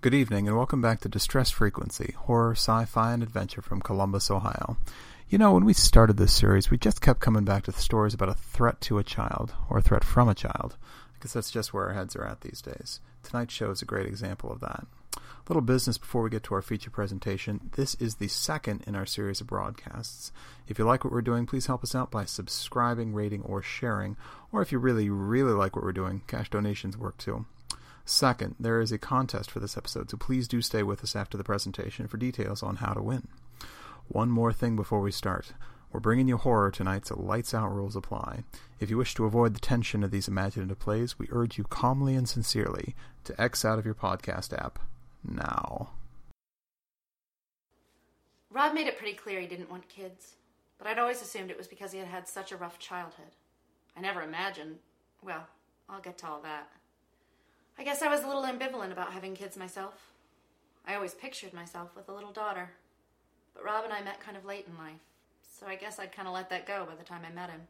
Good evening, and welcome back to Distress Frequency, horror, sci fi, and adventure from Columbus, Ohio. You know, when we started this series, we just kept coming back to the stories about a threat to a child, or a threat from a child. I guess that's just where our heads are at these days. Tonight's show is a great example of that. A little business before we get to our feature presentation. This is the second in our series of broadcasts. If you like what we're doing, please help us out by subscribing, rating, or sharing. Or if you really, really like what we're doing, cash donations work too. Second, there is a contest for this episode, so please do stay with us after the presentation for details on how to win. One more thing before we start. We're bringing you horror tonight, so lights out rules apply. If you wish to avoid the tension of these imaginative plays, we urge you calmly and sincerely to X out of your podcast app now. Rob made it pretty clear he didn't want kids, but I'd always assumed it was because he had had such a rough childhood. I never imagined. Well, I'll get to all that. I guess I was a little ambivalent about having kids myself. I always pictured myself with a little daughter. But Rob and I met kind of late in life, so I guess I'd kind of let that go by the time I met him.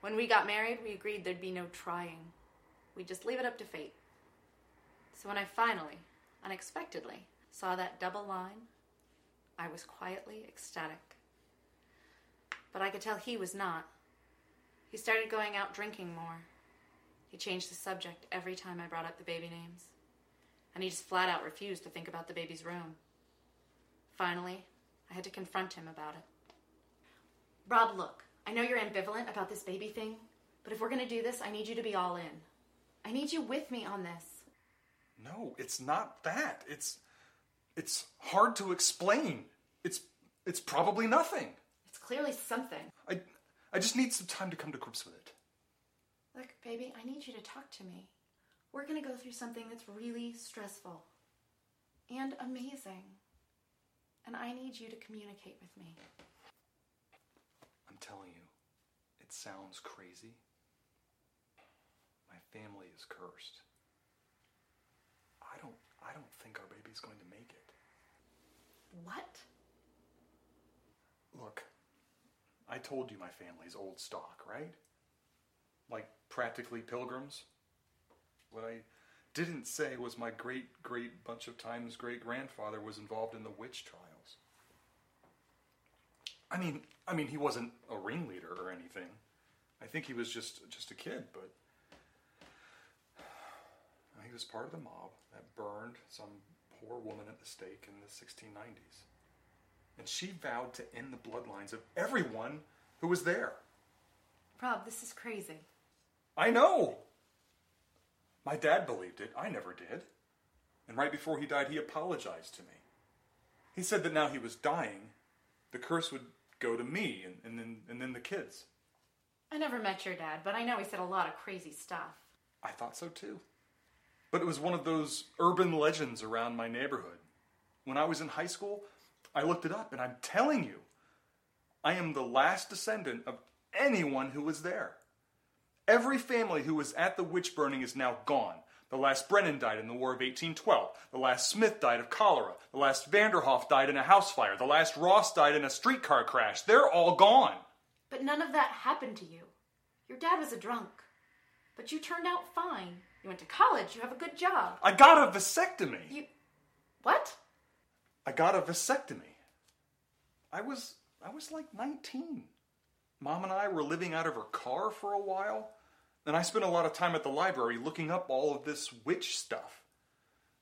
When we got married, we agreed there'd be no trying. We'd just leave it up to fate. So when I finally, unexpectedly, saw that double line, I was quietly ecstatic. But I could tell he was not. He started going out drinking more. He changed the subject every time I brought up the baby names. And he just flat out refused to think about the baby's room. Finally, I had to confront him about it. Rob, look, I know you're ambivalent about this baby thing, but if we're gonna do this, I need you to be all in. I need you with me on this. No, it's not that. It's it's hard to explain. It's it's probably nothing. It's clearly something. I I just need some time to come to grips with it. Look, baby, I need you to talk to me. We're gonna go through something that's really stressful and amazing. And I need you to communicate with me. I'm telling you, it sounds crazy. My family is cursed. I don't I don't think our baby's going to make it. What? Look, I told you my family's old stock, right? Like practically pilgrims. What I didn't say was my great great bunch of times great grandfather was involved in the witch trials. I mean, I mean he wasn't a ringleader or anything. I think he was just just a kid, but he was part of the mob that burned some poor woman at the stake in the 1690s. And she vowed to end the bloodlines of everyone who was there. Rob, this is crazy. I know. My dad believed it. I never did. And right before he died, he apologized to me. He said that now he was dying, the curse would go to me and, and, then, and then the kids. I never met your dad, but I know he said a lot of crazy stuff. I thought so too. But it was one of those urban legends around my neighborhood. When I was in high school, I looked it up, and I'm telling you, I am the last descendant of anyone who was there. Every family who was at the witch burning is now gone. The last Brennan died in the War of 1812. The last Smith died of cholera. The last Vanderhoff died in a house fire. The last Ross died in a streetcar crash. They're all gone. But none of that happened to you. Your dad was a drunk. But you turned out fine. You went to college. You have a good job. I got a vasectomy. You. What? I got a vasectomy. I was I was like 19. Mom and I were living out of her car for a while, and I spent a lot of time at the library looking up all of this witch stuff.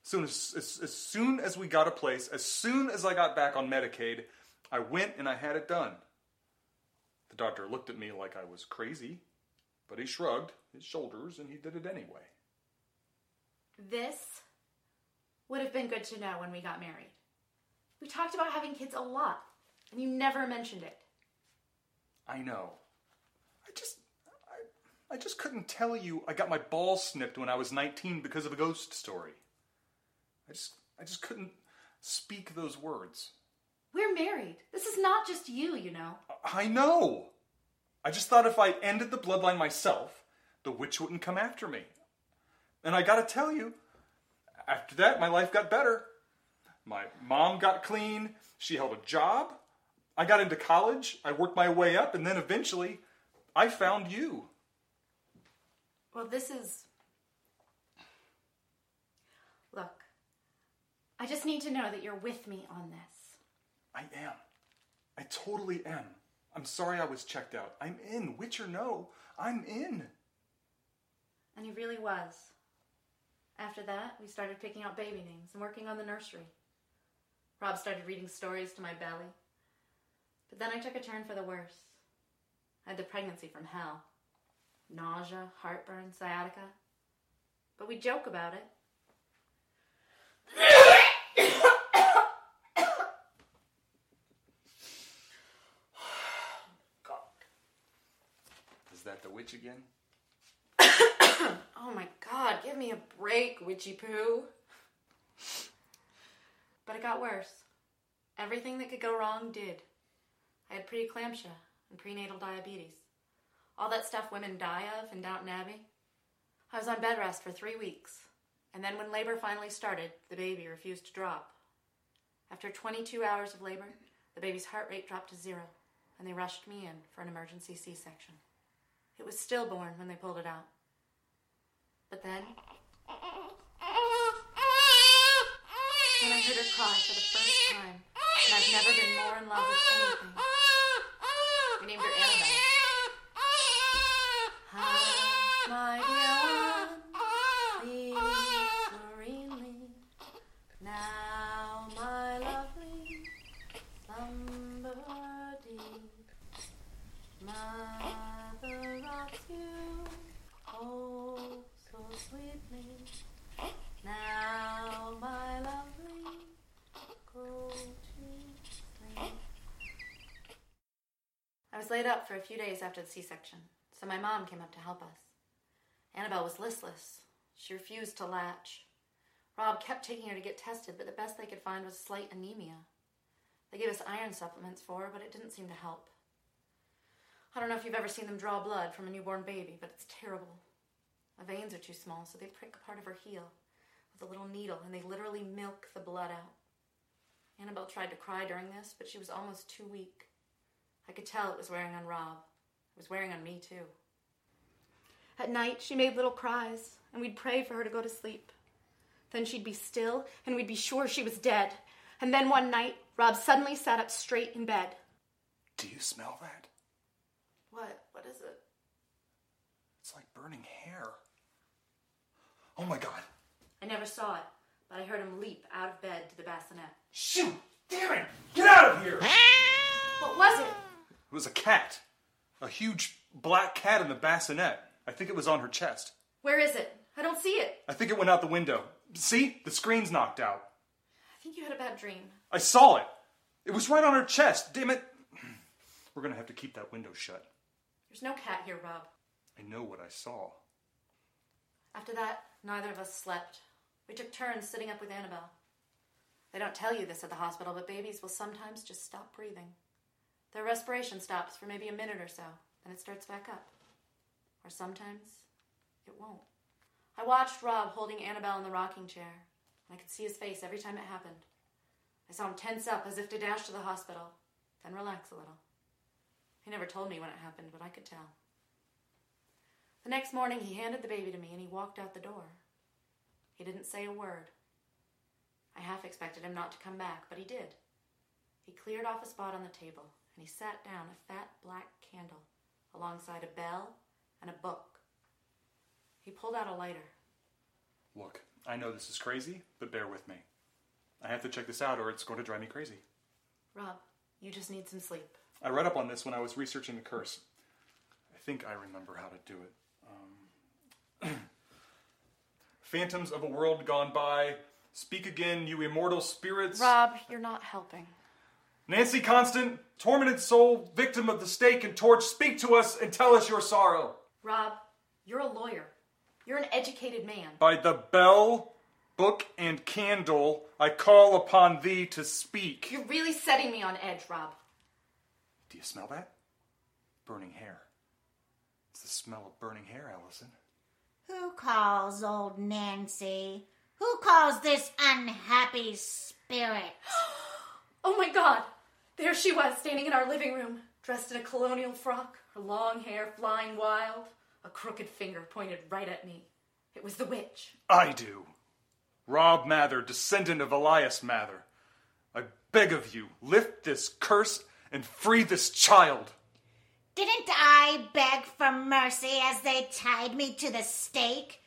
Soon as, as, as soon as we got a place, as soon as I got back on Medicaid, I went and I had it done. The doctor looked at me like I was crazy, but he shrugged his shoulders and he did it anyway. This would have been good to know when we got married. We talked about having kids a lot, and you never mentioned it. I know. I just I, I just couldn't tell you I got my balls snipped when I was 19 because of a ghost story. I just I just couldn't speak those words. We're married. This is not just you, you know. I know. I just thought if I ended the bloodline myself, the witch wouldn't come after me. And I gotta tell you, after that, my life got better. My mom got clean. She held a job. I got into college. I worked my way up, and then eventually, I found you. Well, this is. Look, I just need to know that you're with me on this. I am. I totally am. I'm sorry I was checked out. I'm in. Witch or no, I'm in. And he really was. After that, we started picking out baby names and working on the nursery. Rob started reading stories to my belly. But then I took a turn for the worse. I had the pregnancy from hell nausea, heartburn, sciatica. But we joke about it. Is that the witch again? Oh my god, give me a break, witchy poo. But it got worse. Everything that could go wrong did. I had preeclampsia and prenatal diabetes. All that stuff women die of in Downton Abbey. I was on bed rest for three weeks, and then when labor finally started, the baby refused to drop. After 22 hours of labor, the baby's heart rate dropped to zero, and they rushed me in for an emergency C section. It was stillborn when they pulled it out. But then, when I heard her cry for the first time, and I've never been more in love with anything, we named her Annabelle. Hi, my dear one, serenely. Now, my lovely, slumber deep. Mother rocks you, oh, so sweetly. Now, my lovely, go to sleep. I was laid up for a few days after the C section, so my mom came up to help us. Annabelle was listless. She refused to latch. Rob kept taking her to get tested, but the best they could find was slight anemia. They gave us iron supplements for her, but it didn't seem to help. I don't know if you've ever seen them draw blood from a newborn baby, but it's terrible. The veins are too small, so they prick a part of her heel with a little needle, and they literally milk the blood out. Annabelle tried to cry during this, but she was almost too weak. I could tell it was wearing on Rob. It was wearing on me, too. At night, she made little cries, and we'd pray for her to go to sleep. Then she'd be still, and we'd be sure she was dead. And then one night, Rob suddenly sat up straight in bed. Do you smell that? What? What is it? It's like burning hair. Oh my god. I never saw it, but I heard him leap out of bed to the bassinet. Shoot! Damn it! Get out of here! What was it? It was a cat. A huge black cat in the bassinet. I think it was on her chest. Where is it? I don't see it. I think it went out the window. See? The screen's knocked out. I think you had a bad dream. I saw it. It was right on her chest. Damn it. We're gonna have to keep that window shut. There's no cat here, Rob. I know what I saw. After that, neither of us slept. We took turns sitting up with Annabelle. They don't tell you this at the hospital, but babies will sometimes just stop breathing. Their respiration stops for maybe a minute or so, then it starts back up. Or sometimes it won't. I watched Rob holding Annabelle in the rocking chair, and I could see his face every time it happened. I saw him tense up as if to dash to the hospital, then relax a little. He never told me when it happened, but I could tell. The next morning, he handed the baby to me and he walked out the door. He didn't say a word. I half expected him not to come back, but he did. He cleared off a spot on the table and he sat down a fat black candle alongside a bell and a book. He pulled out a lighter. Look, I know this is crazy, but bear with me. I have to check this out or it's going to drive me crazy. Rob, you just need some sleep. I read up on this when I was researching the curse. I think I remember how to do it. Um, Phantoms of a world gone by, speak again, you immortal spirits. Rob, you're not helping. Nancy Constant, tormented soul, victim of the stake and torch, speak to us and tell us your sorrow. Rob, you're a lawyer. You're an educated man. By the bell, book, and candle, I call upon thee to speak. You're really setting me on edge, Rob. Do you smell that? Burning hair. It's the smell of burning hair, Allison. Who calls old Nancy? Who calls this unhappy spirit? Oh my god! There she was, standing in our living room, dressed in a colonial frock, her long hair flying wild, a crooked finger pointed right at me. It was the witch. I do. Rob Mather, descendant of Elias Mather. I beg of you, lift this curse and free this child. Didn't I beg for mercy as they tied me to the stake?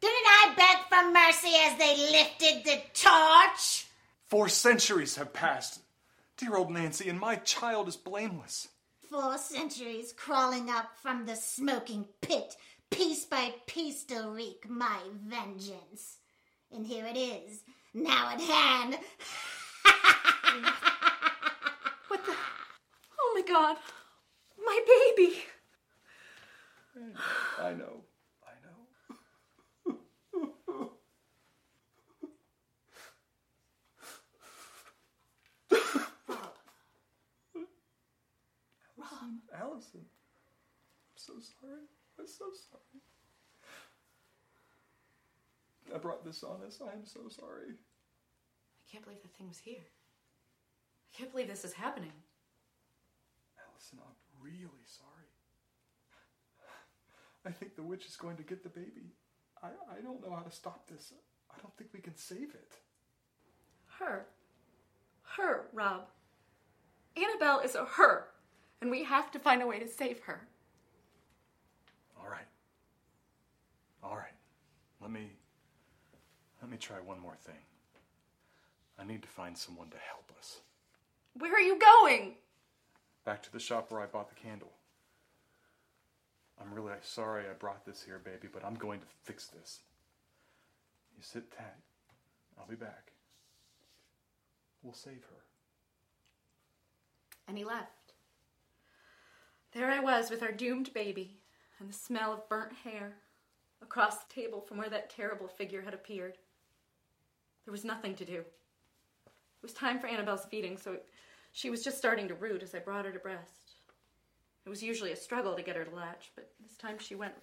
Didn't I beg for mercy as they lifted the torch? Four centuries have passed. Dear old Nancy, and my child is blameless. Four centuries crawling up from the smoking pit, piece by piece to wreak my vengeance. And here it is, now at hand. What the? Oh my god. My baby. I know. I know. Rob. Rob. Allison. I'm so sorry. I'm so sorry. I brought this on us. I am so sorry. I can't believe the thing was here. I can't believe this is happening. Allison, I'm really sorry. I think the witch is going to get the baby. I, I don't know how to stop this. I don't think we can save it. Her. Her, Rob. Annabelle is a her, and we have to find a way to save her. All right. All right. Let me let me try one more thing. I need to find someone to help us. Where are you going? Back to the shop where I bought the candle. I'm really sorry I brought this here, baby, but I'm going to fix this. You sit tight. I'll be back. We'll save her. And he left. There I was with our doomed baby and the smell of burnt hair across the table from where that terrible figure had appeared. There was nothing to do. It was time for Annabelle's feeding, so she was just starting to root as I brought her to breast. It was usually a struggle to get her to latch, but this time she went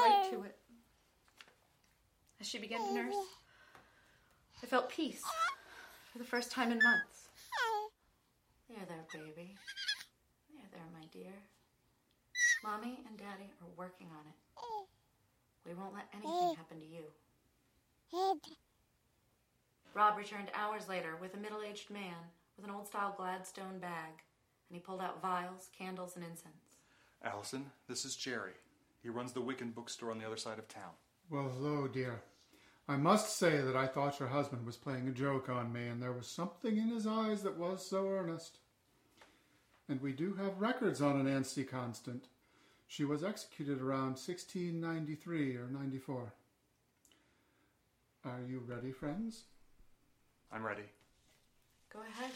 right to it. As she began to nurse, I felt peace for the first time in months. There, there, baby. There, there, my dear. Mommy and Daddy are working on it. We won't let anything happen to you. Rob returned hours later with a middle aged man with an old style Gladstone bag, and he pulled out vials, candles, and incense. Allison, this is Jerry. He runs the Wiccan bookstore on the other side of town. Well, hello, dear. I must say that I thought your husband was playing a joke on me, and there was something in his eyes that was so earnest. And we do have records on an Nancy Constant. She was executed around 1693 or 94. Are you ready, friends? I'm ready. Go ahead.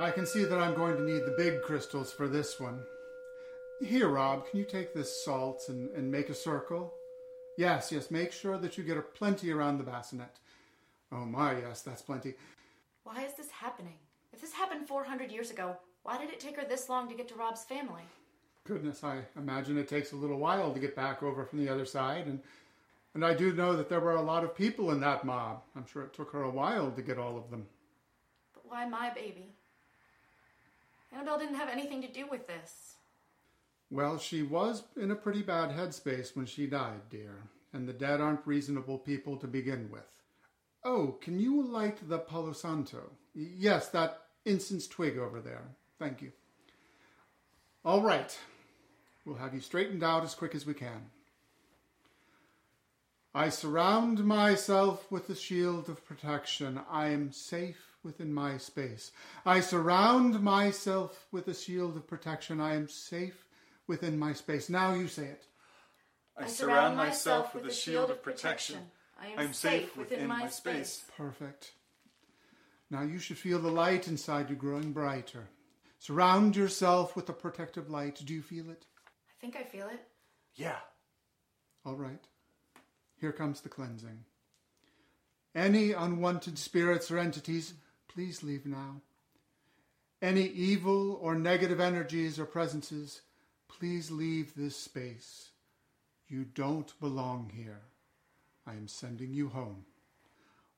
I can see that I'm going to need the big crystals for this one. Here, Rob, can you take this salt and, and make a circle? Yes, yes, make sure that you get a plenty around the bassinet. Oh my, yes, that's plenty. Why is this happening? If this happened 400 years ago, why did it take her this long to get to Rob's family? Goodness, I imagine it takes a little while to get back over from the other side, and and I do know that there were a lot of people in that mob. I'm sure it took her a while to get all of them. But why my baby? Annabelle didn't have anything to do with this. Well, she was in a pretty bad headspace when she died, dear, and the dead aren't reasonable people to begin with. Oh, can you light the Palo Santo? Yes, that incense twig over there. Thank you. All right. We'll have you straightened out as quick as we can. I surround myself with a shield of protection. I am safe within my space. I surround myself with a shield of protection. I am safe within my space. Now you say it. I, surround myself with a shield of protection. I am safe within my space. Perfect. Now you should feel the light inside you growing brighter. Surround yourself with the protective light. Do you feel it? I think I feel it. Yeah. All right. Here comes the cleansing. Any unwanted spirits or entities, please leave now. Any evil or negative energies or presences, please leave this space. You don't belong here. I am sending you home.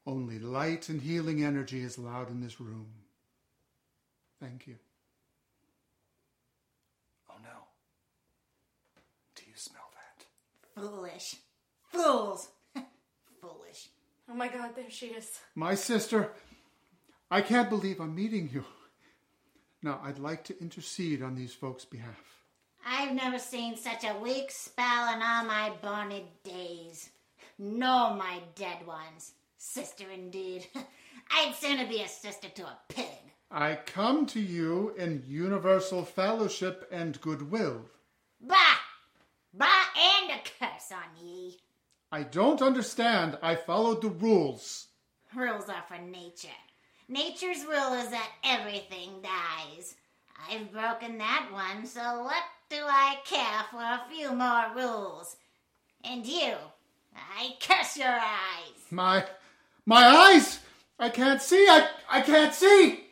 Only light and healing energy is allowed in this room. Thank you. Oh no. Do you smell that? Foolish. Fools. Foolish. Oh my god, there she is. My sister, I can't believe I'm meeting you. Now, I'd like to intercede on these folks' behalf. I've never seen such a weak spell in all my bonny days. Nor my dead ones. Sister indeed. I'd sooner be a sister to a pig. I come to you in universal fellowship and goodwill. Bah! Bah and a on ye. I don't understand. I followed the rules. Rules are for nature. Nature's rule is that everything dies. I've broken that one, so what do I care for a few more rules? And you, I curse your eyes. My my eyes! I can't see! I I can't see!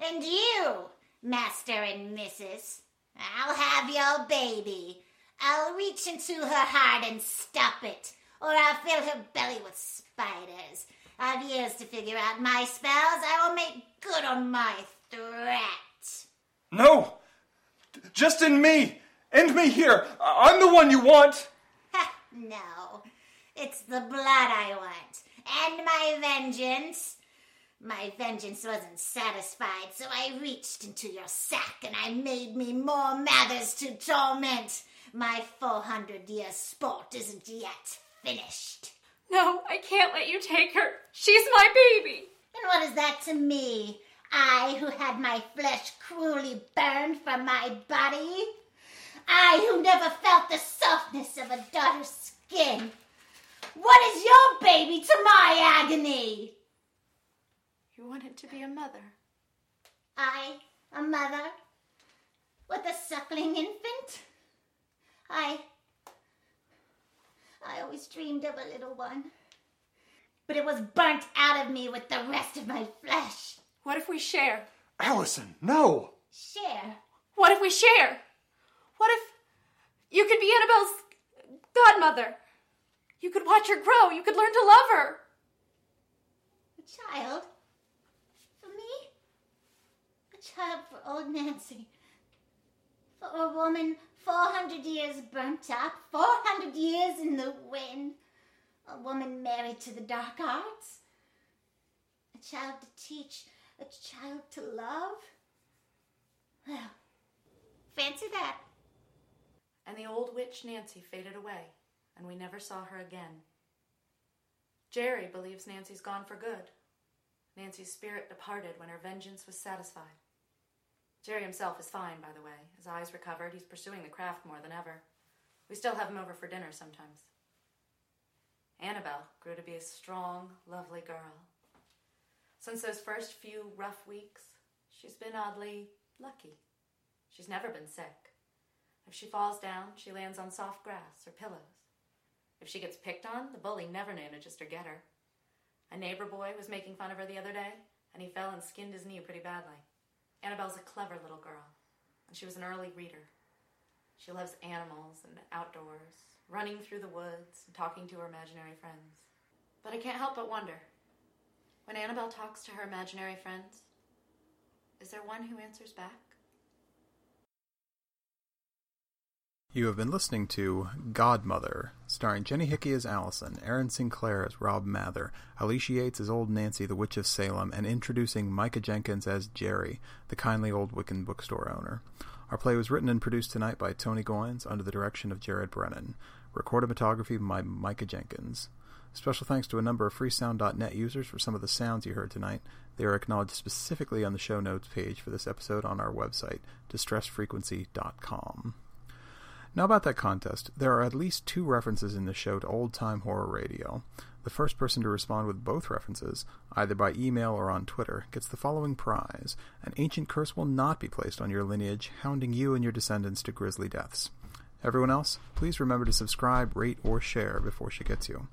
And you, Master and Mrs. I'll have your baby. I'll reach into her heart and stop it, or I'll fill her belly with spiders. I've years to figure out my spells. I will make good on my threat. No! Just in me! End me here! I'm the one you want! No, it's the blood I want, and my vengeance. My vengeance wasn't satisfied, so I reached into your sack and I made me more mothers to torment. My 400 year sport isn't yet finished. No, I can't let you take her. She's my baby. And what is that to me? I who had my flesh cruelly burned from my body? I who never felt the softness of a daughter's skin? What is your baby to my agony? You wanted to be a mother. I, a mother, with a suckling infant? I. I always dreamed of a little one. But it was burnt out of me with the rest of my flesh. What if we share? Allison, no! Share. What if we share? What if you could be Annabelle's godmother? You could watch her grow. You could learn to love her. A child? For me? A child for old Nancy. For a woman 400 years burnt up, 400 years in the wind. A woman married to the dark arts. A child to teach, a child to love. Well, fancy that. And the old witch Nancy faded away, and we never saw her again. Jerry believes Nancy's gone for good. Nancy's spirit departed when her vengeance was satisfied. Jerry himself is fine, by the way. His eyes recovered. He's pursuing the craft more than ever. We still have him over for dinner sometimes. Annabelle grew to be a strong, lovely girl. Since those first few rough weeks, she's been oddly lucky. She's never been sick. If she falls down, she lands on soft grass or pillows. If she gets picked on, the bully never manages to get her. A neighbor boy was making fun of her the other day, and he fell and skinned his knee pretty badly. Annabelle's a clever little girl, and she was an early reader. She loves animals and outdoors, running through the woods and talking to her imaginary friends. But I can't help but wonder when Annabelle talks to her imaginary friends, is there one who answers back? You have been listening to Godmother, starring Jenny Hickey as Allison, Aaron Sinclair as Rob Mather, Alicia Yates as Old Nancy, the Witch of Salem, and introducing Micah Jenkins as Jerry, the kindly old Wiccan bookstore owner. Our play was written and produced tonight by Tony Goins under the direction of Jared Brennan. Recordometography by Micah Jenkins. Special thanks to a number of freesound.net users for some of the sounds you heard tonight. They are acknowledged specifically on the show notes page for this episode on our website, distressfrequency.com. Now, about that contest, there are at least two references in the show to old time horror radio. The first person to respond with both references, either by email or on Twitter, gets the following prize An ancient curse will not be placed on your lineage, hounding you and your descendants to grisly deaths. Everyone else, please remember to subscribe, rate, or share before she gets you.